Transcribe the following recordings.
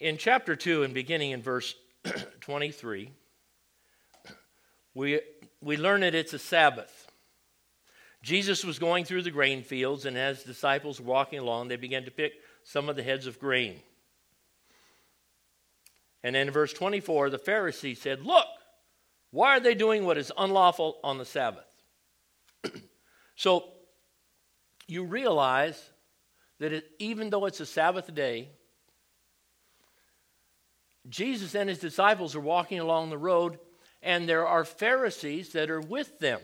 In chapter 2 and beginning in verse 23, we, we learn that it's a Sabbath. Jesus was going through the grain fields, and as disciples were walking along, they began to pick some of the heads of grain. And in verse 24, the Pharisees said, Look, why are they doing what is unlawful on the Sabbath? so you realize that it, even though it's a Sabbath day, Jesus and his disciples are walking along the road, and there are Pharisees that are with them.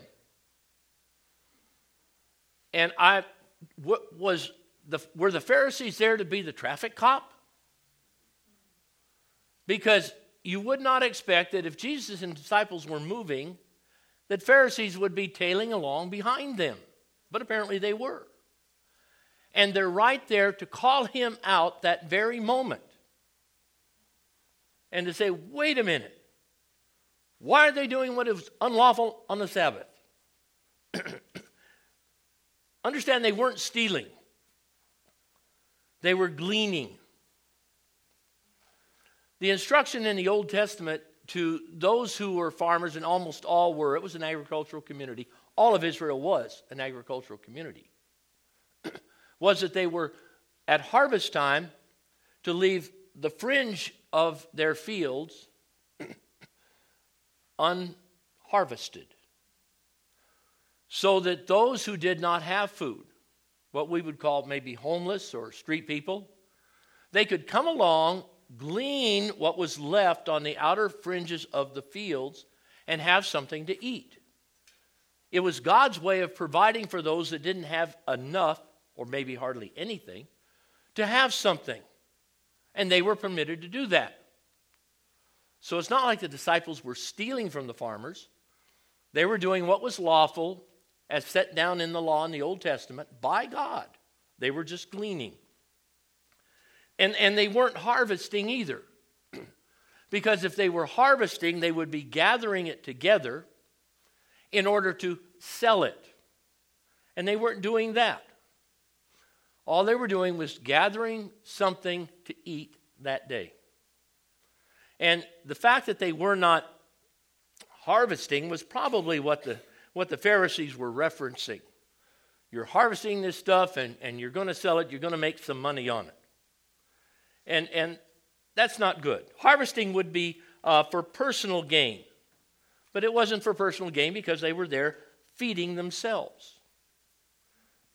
And I what was the, were the Pharisees there to be the traffic cop? Because you would not expect that if Jesus and disciples were moving, that Pharisees would be tailing along behind them. But apparently they were. And they're right there to call him out that very moment and to say, wait a minute, why are they doing what is unlawful on the Sabbath? Understand they weren't stealing, they were gleaning. The instruction in the Old Testament to those who were farmers, and almost all were, it was an agricultural community. All of Israel was an agricultural community. was that they were at harvest time to leave the fringe of their fields unharvested, so that those who did not have food, what we would call maybe homeless or street people, they could come along, glean what was left on the outer fringes of the fields, and have something to eat. It was God's way of providing for those that didn't have enough, or maybe hardly anything, to have something and they were permitted to do that. So it's not like the disciples were stealing from the farmers. They were doing what was lawful as set down in the law in the Old Testament by God. They were just gleaning. And, and they weren't harvesting either. because if they were harvesting, they would be gathering it together in order to sell it. And they weren't doing that. All they were doing was gathering something to eat that day. And the fact that they were not harvesting was probably what the, what the Pharisees were referencing. You're harvesting this stuff and, and you're going to sell it, you're going to make some money on it. And, and that's not good. Harvesting would be uh, for personal gain, but it wasn't for personal gain because they were there feeding themselves.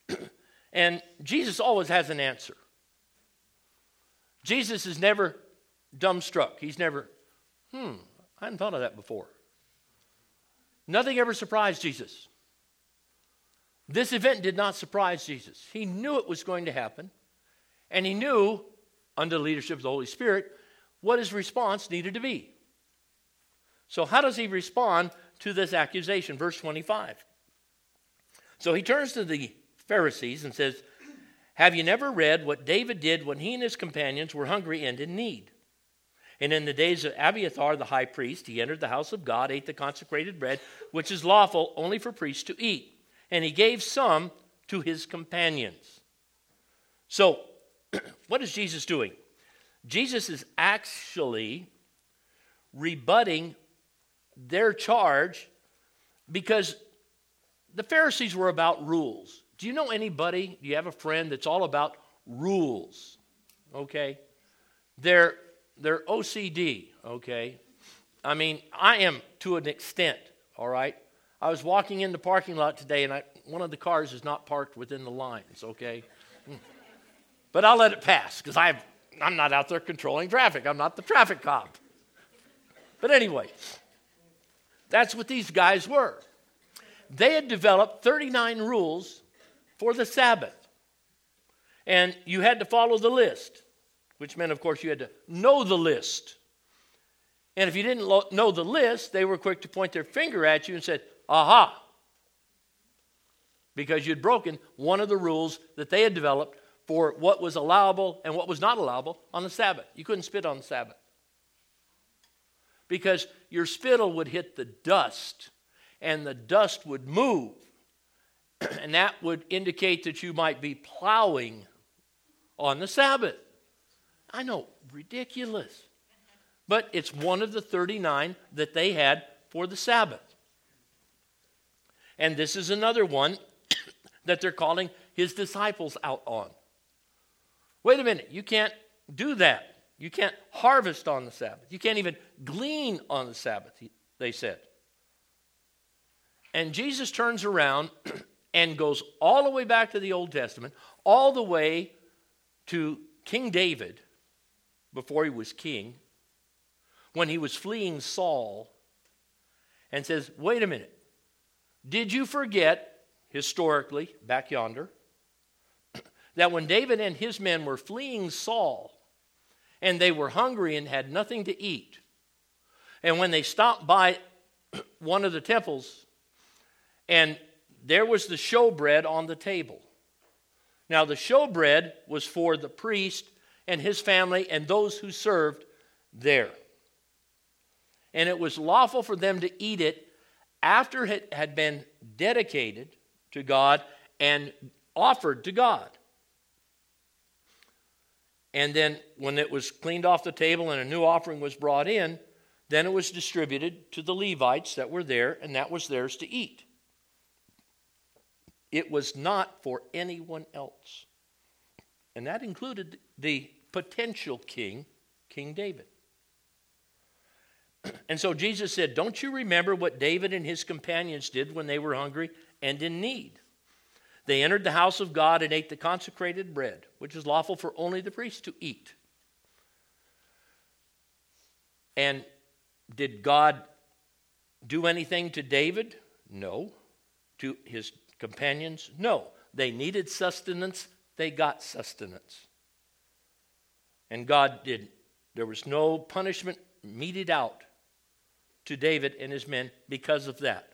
And Jesus always has an answer. Jesus is never dumbstruck. He's never, hmm, I hadn't thought of that before. Nothing ever surprised Jesus. This event did not surprise Jesus. He knew it was going to happen, and he knew, under the leadership of the Holy Spirit, what his response needed to be. So, how does he respond to this accusation? Verse 25. So he turns to the Pharisees and says, Have you never read what David did when he and his companions were hungry and in need? And in the days of Abiathar the high priest, he entered the house of God, ate the consecrated bread, which is lawful only for priests to eat, and he gave some to his companions. So, what is Jesus doing? Jesus is actually rebutting their charge because the Pharisees were about rules. Do you know anybody? Do you have a friend that's all about rules? Okay? They're, they're OCD, okay? I mean, I am to an extent, all right? I was walking in the parking lot today and I, one of the cars is not parked within the lines, okay? Hmm. But I'll let it pass because I'm not out there controlling traffic. I'm not the traffic cop. But anyway, that's what these guys were. They had developed 39 rules for the Sabbath. And you had to follow the list, which meant, of course, you had to know the list. And if you didn't lo- know the list, they were quick to point their finger at you and said, aha, because you'd broken one of the rules that they had developed for what was allowable and what was not allowable on the Sabbath. You couldn't spit on the Sabbath because your spittle would hit the dust and the dust would move and that would indicate that you might be plowing on the Sabbath. I know, ridiculous. But it's one of the 39 that they had for the Sabbath. And this is another one that they're calling his disciples out on. Wait a minute, you can't do that. You can't harvest on the Sabbath. You can't even glean on the Sabbath, they said. And Jesus turns around and goes all the way back to the Old Testament, all the way to King David before he was king, when he was fleeing Saul, and says, Wait a minute. Did you forget, historically, back yonder, that when David and his men were fleeing Saul, and they were hungry and had nothing to eat, and when they stopped by one of the temples, and there was the showbread on the table. Now, the showbread was for the priest and his family and those who served there. And it was lawful for them to eat it after it had been dedicated to God and offered to God. And then, when it was cleaned off the table and a new offering was brought in, then it was distributed to the Levites that were there, and that was theirs to eat. It was not for anyone else. And that included the potential king, King David. And so Jesus said, Don't you remember what David and his companions did when they were hungry and in need? They entered the house of God and ate the consecrated bread, which is lawful for only the priest to eat. And did God do anything to David? No. To his companions? No. They needed sustenance, they got sustenance. And God did. There was no punishment meted out to David and his men because of that.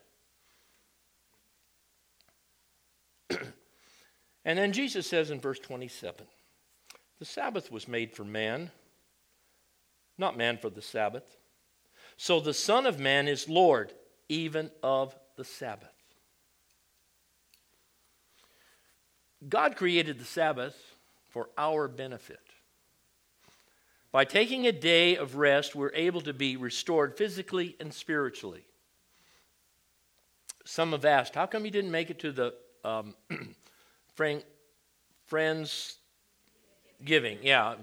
and then Jesus says in verse 27 The Sabbath was made for man, not man for the Sabbath. So the Son of Man is Lord even of the Sabbath. God created the Sabbath for our benefit. By taking a day of rest, we're able to be restored physically and spiritually. Some have asked, how come you didn't make it to the um, friend, friends giving? Yeah.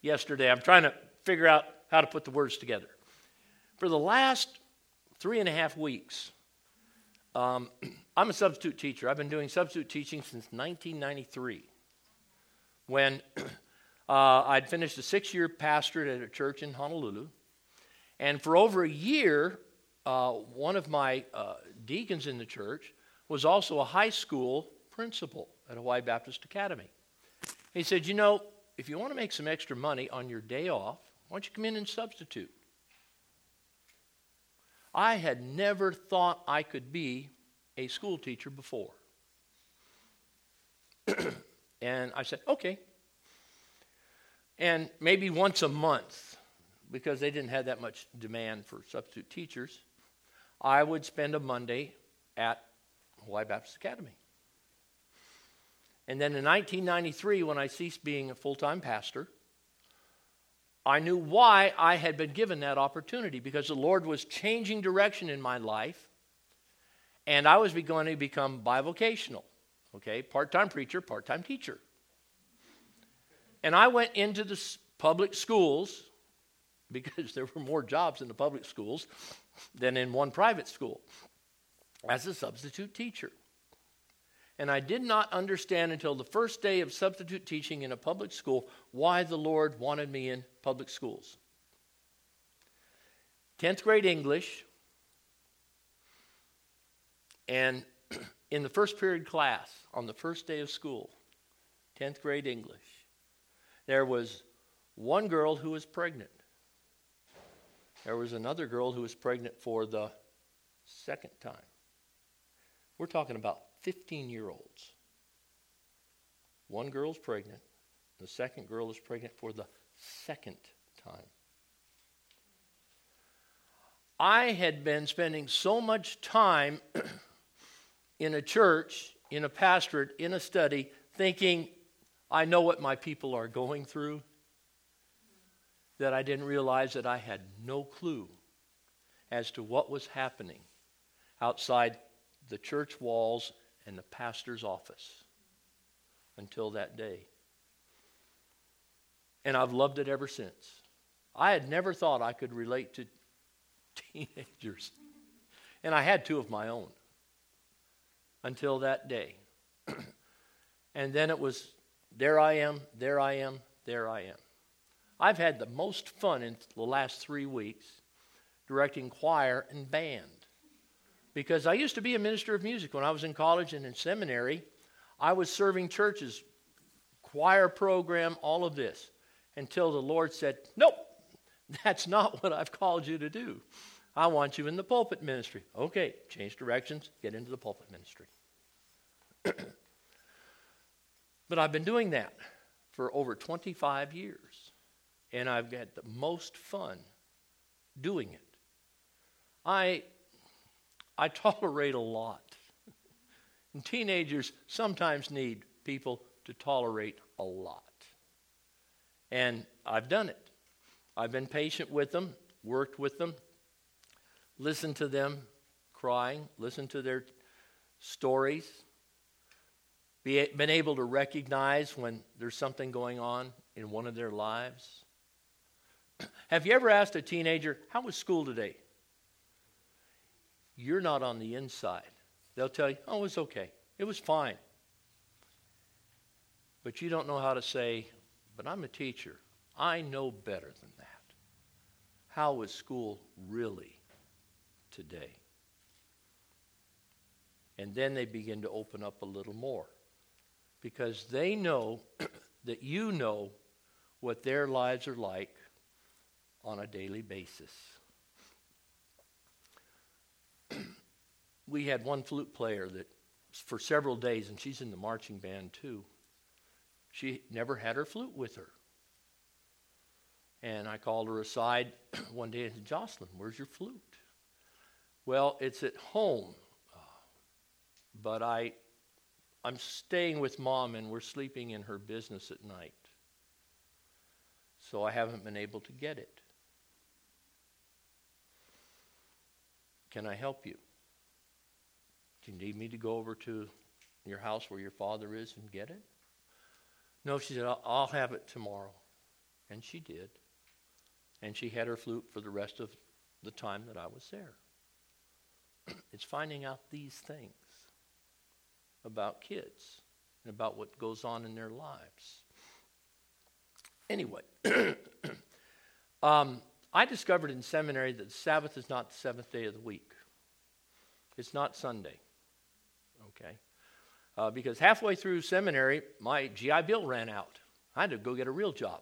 Yesterday, I'm trying to figure out how to put the words together. For the last three and a half weeks, um, I'm a substitute teacher. I've been doing substitute teaching since 1993 when uh, I'd finished a six year pastorate at a church in Honolulu. And for over a year, uh, one of my uh, deacons in the church was also a high school principal at Hawaii Baptist Academy. He said, You know, if you want to make some extra money on your day off, why don't you come in and substitute? I had never thought I could be a school teacher before. and I said, okay. And maybe once a month, because they didn't have that much demand for substitute teachers, I would spend a Monday at Hawaii Baptist Academy. And then in 1993, when I ceased being a full time pastor, I knew why I had been given that opportunity because the Lord was changing direction in my life and I was going to become bivocational, okay? Part time preacher, part time teacher. And I went into the public schools because there were more jobs in the public schools than in one private school as a substitute teacher. And I did not understand until the first day of substitute teaching in a public school why the Lord wanted me in public schools. 10th grade English, and in the first period class, on the first day of school, 10th grade English, there was one girl who was pregnant. There was another girl who was pregnant for the second time. We're talking about 15 year olds. One girl's pregnant, the second girl is pregnant for the second time. I had been spending so much time in a church, in a pastorate, in a study, thinking, I know what my people are going through, that I didn't realize that I had no clue as to what was happening outside the church walls and the pastor's office until that day. And I've loved it ever since. I had never thought I could relate to teenagers. And I had two of my own until that day. and then it was there I am, there I am, there I am. I've had the most fun in the last three weeks directing choir and band. Because I used to be a minister of music when I was in college and in seminary. I was serving churches, choir program, all of this, until the Lord said, Nope, that's not what I've called you to do. I want you in the pulpit ministry. Okay, change directions, get into the pulpit ministry. but I've been doing that for over 25 years, and I've had the most fun doing it. I, I tolerate a lot. And teenagers sometimes need people to tolerate a lot. And I've done it. I've been patient with them, worked with them, listened to them crying, listened to their stories, be, been able to recognize when there's something going on in one of their lives. Have you ever asked a teenager, How was school today? You're not on the inside. They'll tell you, Oh, it was okay. It was fine. But you don't know how to say, But I'm a teacher. I know better than that. How was school really today? And then they begin to open up a little more because they know that you know what their lives are like on a daily basis. we had one flute player that for several days, and she's in the marching band too. She never had her flute with her. And I called her aside one day and said, Jocelyn, where's your flute? Well, it's at home, uh, but I, I'm staying with mom and we're sleeping in her business at night. So I haven't been able to get it. Can I help you? Do you need me to go over to your house where your father is and get it? No, she said, I'll, I'll have it tomorrow. And she did. And she had her flute for the rest of the time that I was there. it's finding out these things about kids and about what goes on in their lives. Anyway, um, I discovered in seminary that Sabbath is not the seventh day of the week. It's not Sunday. Okay? Uh, because halfway through seminary, my GI Bill ran out. I had to go get a real job.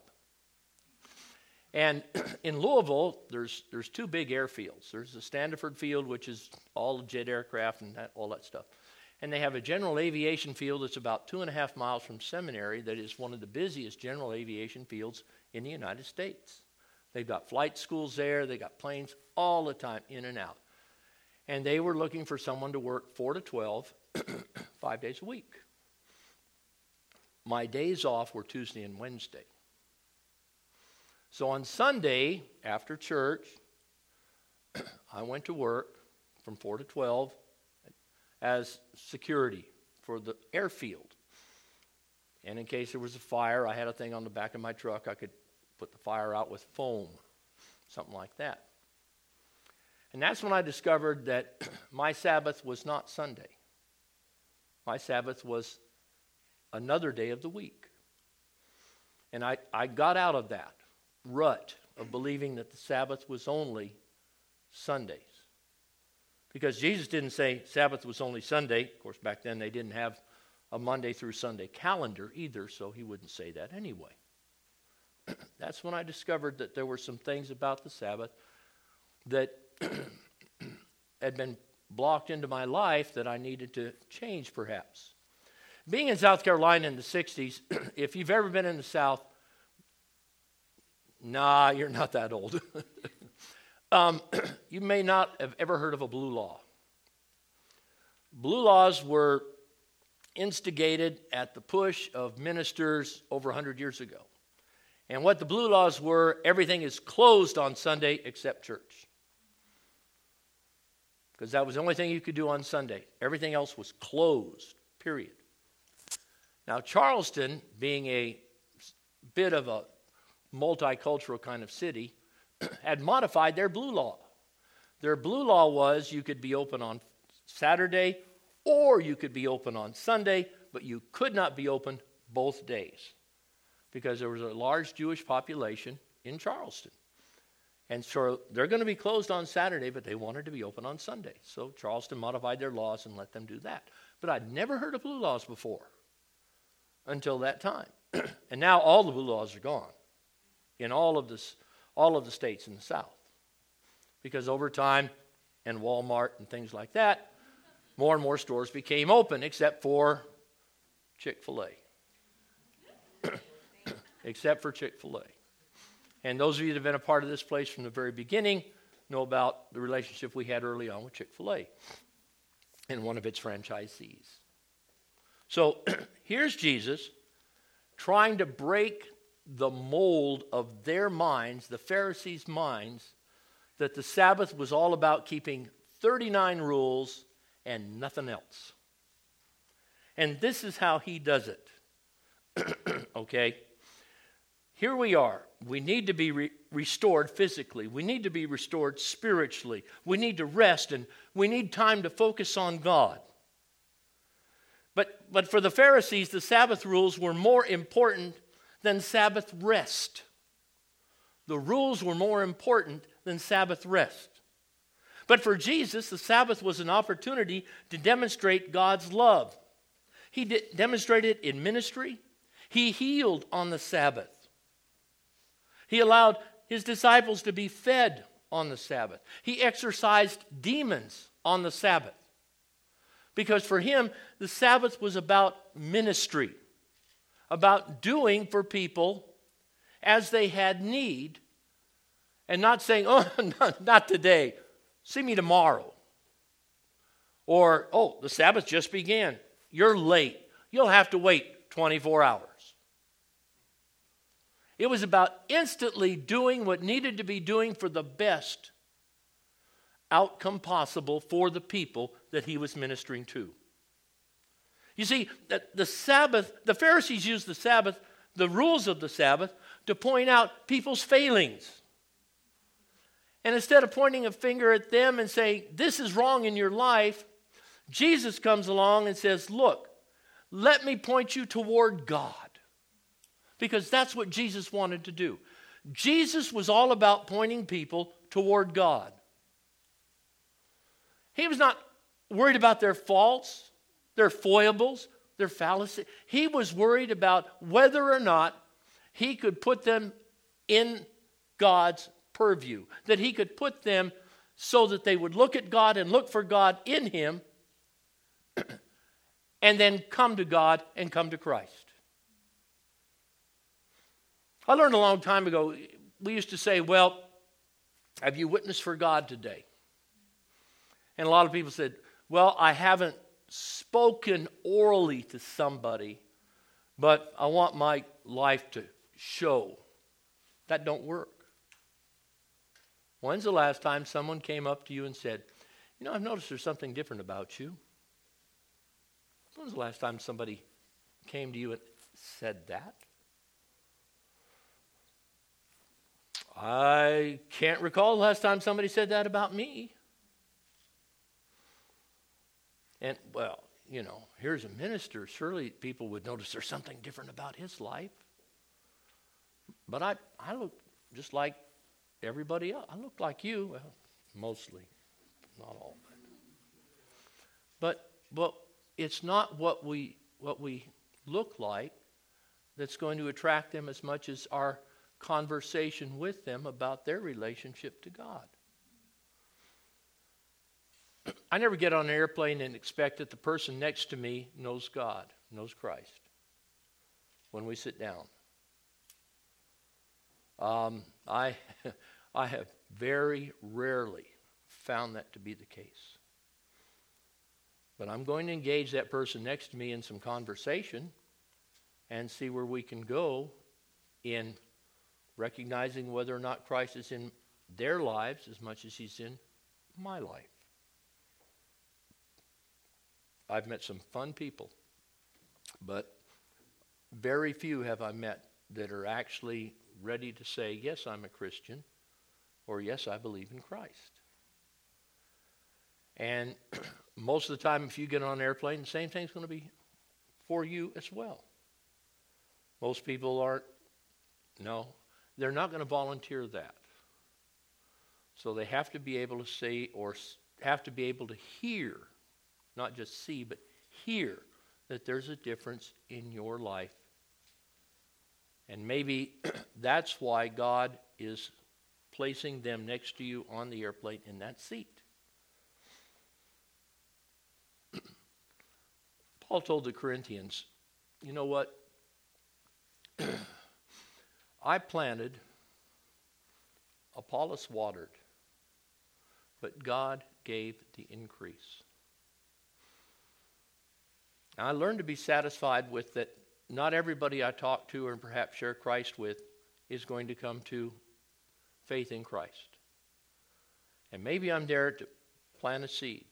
And in Louisville, there's, there's two big airfields. There's the Standiford Field, which is all jet aircraft and that, all that stuff. And they have a general aviation field that's about two and a half miles from seminary that is one of the busiest general aviation fields in the United States. They've got flight schools there, they got planes all the time in and out. And they were looking for someone to work 4 to 12, five days a week. My days off were Tuesday and Wednesday. So on Sunday, after church, I went to work from 4 to 12 as security for the airfield. And in case there was a fire, I had a thing on the back of my truck. I could put the fire out with foam, something like that. And that's when I discovered that my Sabbath was not Sunday. My Sabbath was another day of the week. And I, I got out of that rut of believing that the Sabbath was only Sundays. Because Jesus didn't say Sabbath was only Sunday. Of course, back then they didn't have a Monday through Sunday calendar either, so he wouldn't say that anyway. That's when I discovered that there were some things about the Sabbath that had been blocked into my life that I needed to change, perhaps. Being in South Carolina in the 60s, if you've ever been in the South, Nah, you're not that old. um, you may not have ever heard of a blue law. Blue laws were instigated at the push of ministers over 100 years ago. And what the blue laws were everything is closed on Sunday except church. Because that was the only thing you could do on Sunday. Everything else was closed, period. Now, Charleston, being a bit of a multicultural kind of city, had modified their blue law. Their blue law was you could be open on Saturday or you could be open on Sunday, but you could not be open both days because there was a large Jewish population in Charleston. And so they're going to be closed on Saturday, but they wanted to be open on Sunday. So Charleston modified their laws and let them do that. But I'd never heard of blue laws before until that time. and now all the blue laws are gone in all of, this, all of the states in the South. Because over time, and Walmart and things like that, more and more stores became open, except for Chick fil A. except for Chick fil A. And those of you that have been a part of this place from the very beginning know about the relationship we had early on with Chick fil A and one of its franchisees. So here's Jesus trying to break the mold of their minds, the Pharisees' minds, that the Sabbath was all about keeping 39 rules and nothing else. And this is how he does it. okay? Here we are. We need to be re- restored physically. We need to be restored spiritually. We need to rest and we need time to focus on God. But, but for the Pharisees, the Sabbath rules were more important than Sabbath rest. The rules were more important than Sabbath rest. But for Jesus, the Sabbath was an opportunity to demonstrate God's love. He de- demonstrated in ministry, he healed on the Sabbath. He allowed his disciples to be fed on the Sabbath. He exorcised demons on the Sabbath. Because for him, the Sabbath was about ministry, about doing for people as they had need, and not saying, oh, not, today, see me tomorrow. Or, oh, the Sabbath just began. You're late. You'll have to wait 24 hours. It was about instantly doing what needed to be doing for the best outcome possible for the people that he was ministering to. You see, the Sabbath, the Pharisees used the Sabbath, the rules of the Sabbath, to point out people's failings. And instead of pointing a finger at them and saying, This is wrong in your life, Jesus comes along and says, Look, let me point you toward God. Because that's what Jesus wanted to do. Jesus was all about pointing people toward God. He was not worried about their faults, their foibles, their fallacies. He was worried about whether or not he could put them in God's purview, that he could put them so that they would look at God and look for God in him and then come to God and come to Christ. I learned a long time ago, we used to say, Well, have you witnessed for God today? And a lot of people said, Well, I haven't spoken orally to somebody, but I want my life to show. That don't work. When's the last time someone came up to you and said, You know, I've noticed there's something different about you? When's the last time somebody came to you and said that? I can't recall the last time somebody said that about me. And, well, you know, here's a minister. Surely people would notice there's something different about his life. But I, I look just like everybody else. I look like you, well, mostly, not all. But, but it's not what we, what we look like that's going to attract them as much as our conversation with them about their relationship to God. I never get on an airplane and expect that the person next to me knows God, knows Christ when we sit down. Um, I, I have very rarely found that to be the case. But I'm going to engage that person next to me in some conversation and see where we can go in recognizing whether or not Christ is in their lives as much as he's in my life. I've met some fun people, but very few have I met that are actually ready to say, Yes, I'm a Christian, or Yes, I believe in Christ. And most of the time, if you get on an airplane, the same thing's going to be for you as well. Most people aren't, no, they're not going to volunteer that. So they have to be able to say or have to be able to hear, not just see, but hear that there's a difference in your life. And maybe that's why God is placing them next to you on the airplane in that seat. Paul told the Corinthians, you know what? I planted, Apollos watered, but God gave the increase. I learned to be satisfied with that not everybody I talk to or perhaps share Christ with is going to come to faith in Christ. And maybe I'm there to plant a seed.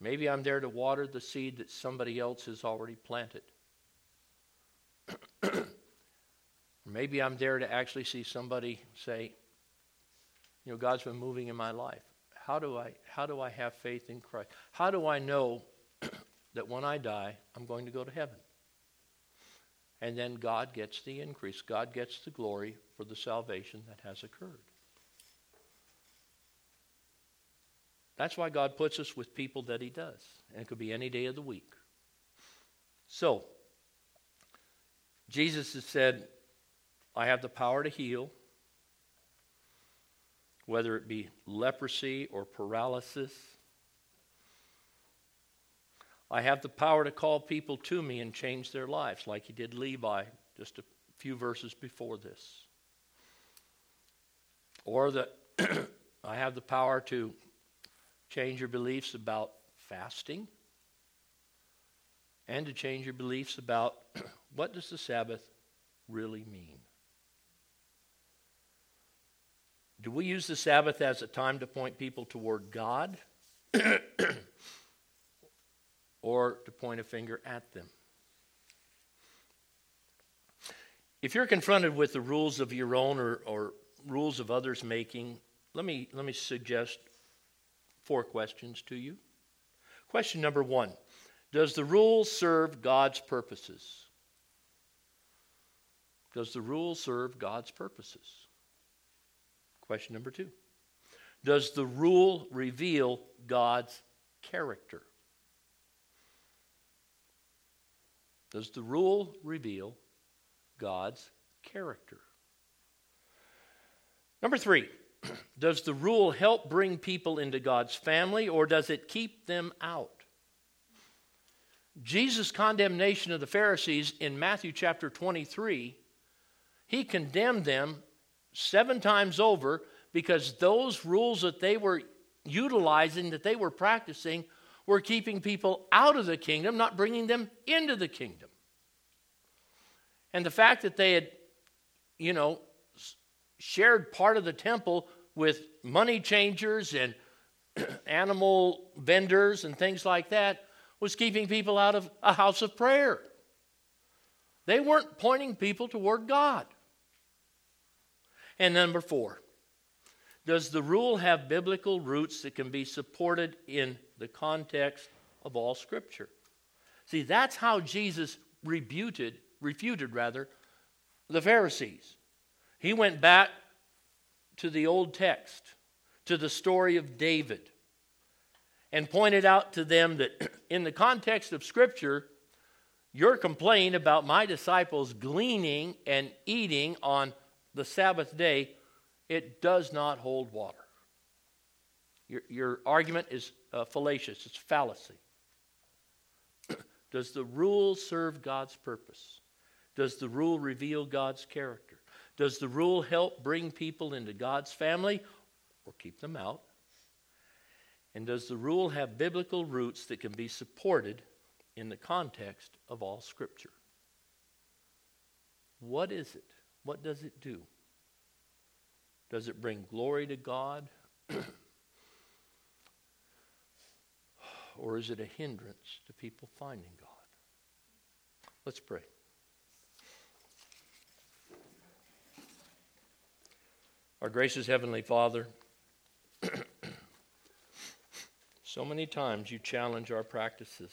Maybe I'm there to water the seed that somebody else has already planted. maybe I'm there to actually see somebody say, you know, God's been moving in my life. How do I how do I have faith in Christ? How do I know that when I die, I'm going to go to heaven? And then God gets the increase. God gets the glory for the salvation that has occurred. That's why God puts us with people that He does. And it could be any day of the week. So, Jesus has said, I have the power to heal, whether it be leprosy or paralysis. I have the power to call people to me and change their lives, like he did Levi just a few verses before this. Or that I have the power to change your beliefs about fasting and to change your beliefs about what does the Sabbath really mean? Do we use the Sabbath as a time to point people toward God or to point a finger at them? If you're confronted with the rules of your own or, or rules of others' making, let me, let me suggest four questions to you. Question number one Does the rule serve God's purposes? Does the rule serve God's purposes? Question number two Does the rule reveal God's character? Does the rule reveal God's character? Number three, does the rule help bring people into God's family or does it keep them out? Jesus' condemnation of the Pharisees in Matthew chapter 23, he condemned them seven times over because those rules that they were utilizing, that they were practicing, were keeping people out of the kingdom, not bringing them into the kingdom. And the fact that they had, you know, shared part of the temple with money changers and animal vendors and things like that was keeping people out of a house of prayer. They weren't pointing people toward God. And number four, does the rule have biblical roots that can be supported in the context of all Scripture? See, that's how Jesus rebuted, refuted rather, the Pharisees. He went back to the old text, to the story of David, and pointed out to them that in the context of Scripture, your complaint about my disciples gleaning and eating on the Sabbath day, it does not hold water. Your, your argument is uh, fallacious, it's fallacy. Does the rule serve God's purpose? Does the rule reveal God's character? Does the rule help bring people into God's family or keep them out? And does the rule have biblical roots that can be supported in the context of all Scripture? What is it? What does it do? Does it bring glory to God? or is it a hindrance to people finding God? Let's pray. Our gracious Heavenly Father, so many times you challenge our practices.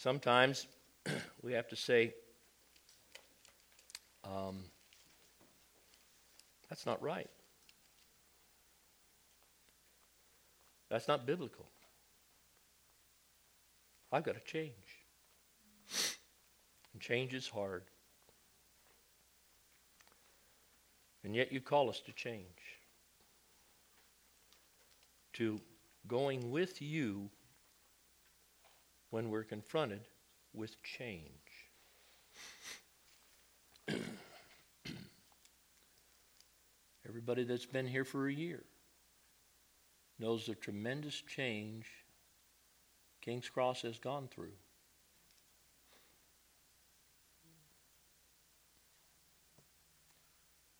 sometimes we have to say, um, that's not right. That's not biblical. I've got to change. And change is hard. And yet you call us to change. To going with you when we're confronted with change. Everybody that's been here for a year knows the tremendous change King's Cross has gone through.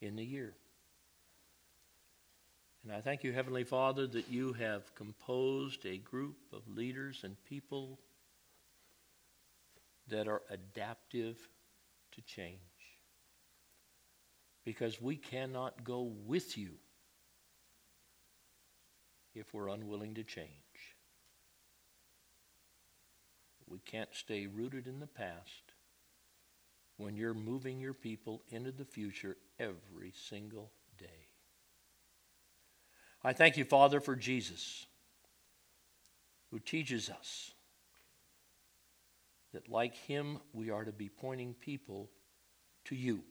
In the year. And I thank you, Heavenly Father, that you have composed a group of leaders and people that are adaptive to change. Because we cannot go with you if we're unwilling to change. We can't stay rooted in the past when you're moving your people into the future every single day. I thank you, Father, for Jesus, who teaches us that, like him, we are to be pointing people to you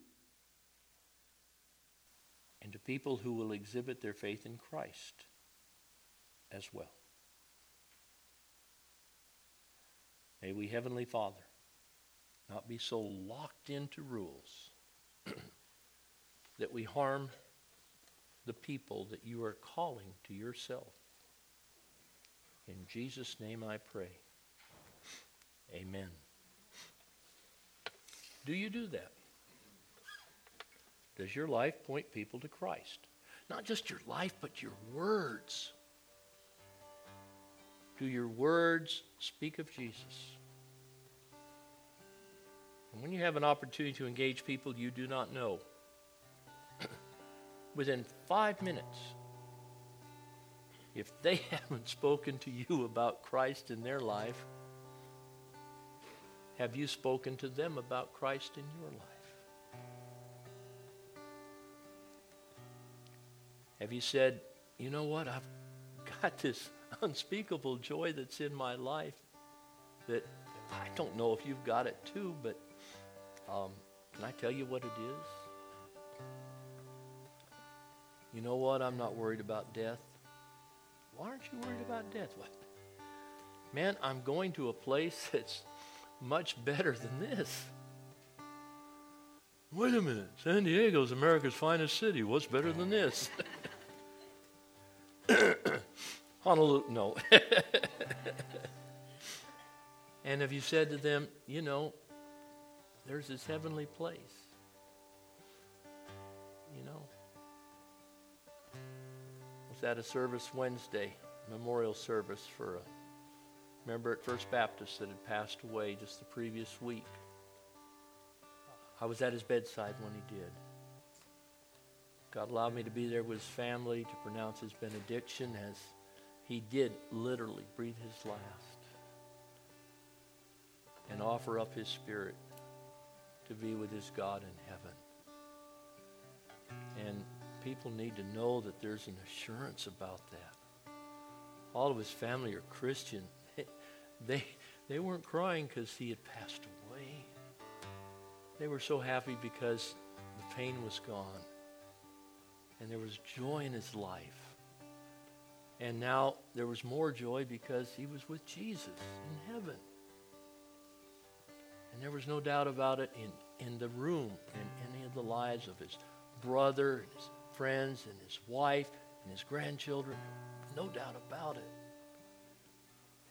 and to people who will exhibit their faith in Christ as well. May we, Heavenly Father, not be so locked into rules that we harm the people that you are calling to yourself. In Jesus' name I pray. Amen. Do you do that? Does your life point people to Christ? Not just your life, but your words. Do your words speak of Jesus? And when you have an opportunity to engage people you do not know, within five minutes, if they haven't spoken to you about Christ in their life, have you spoken to them about Christ in your life? Have you said, you know what, I've got this unspeakable joy that's in my life that I don't know if you've got it too, but um, can I tell you what it is? You know what? I'm not worried about death. Why aren't you worried about death? What? Man, I'm going to a place that's much better than this. Wait a minute. San Diego's America's finest city. What's better than this? Honolulu, no. and have you said to them, you know, there's this heavenly place? You know? Was at a service Wednesday, memorial service for a member at First Baptist that had passed away just the previous week. I was at his bedside when he did. God allowed me to be there with his family to pronounce his benediction as he did literally breathe his last and offer up his spirit to be with his God in heaven. And people need to know that there's an assurance about that. All of his family are Christian. They, they weren't crying because he had passed away. They were so happy because the pain was gone. And there was joy in his life. And now there was more joy because he was with Jesus in heaven. And there was no doubt about it in, in the room, in any of the lives of his brother and his friends and his wife and his grandchildren. No doubt about it.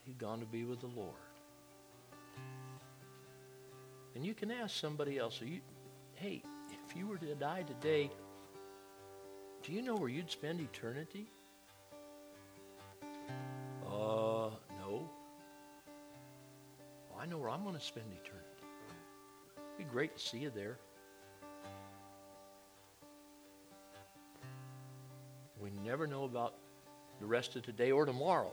He'd gone to be with the Lord. And you can ask somebody else, you, hey, if you were to die today, do you know where you'd spend eternity? Know where I'm going to spend eternity. It'd be great to see you there. We never know about the rest of today or tomorrow.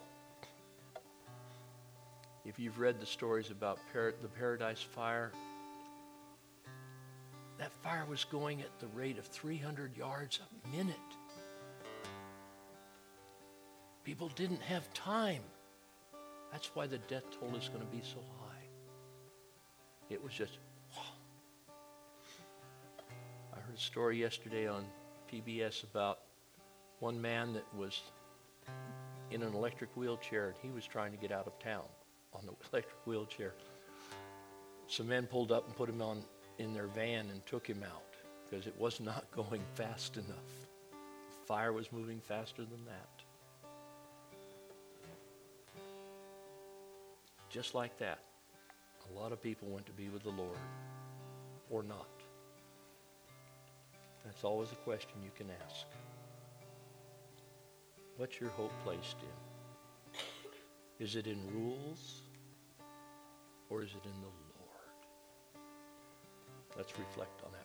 If you've read the stories about par- the Paradise Fire, that fire was going at the rate of 300 yards a minute. People didn't have time. That's why the death toll is going to be so high. It was just. I heard a story yesterday on PBS about one man that was in an electric wheelchair and he was trying to get out of town on the electric wheelchair. Some men pulled up and put him on in their van and took him out because it was not going fast enough. The fire was moving faster than that. Just like that, a lot of people went to be with the Lord or not. That's always a question you can ask. What's your hope placed in? Is it in rules or is it in the Lord? Let's reflect on that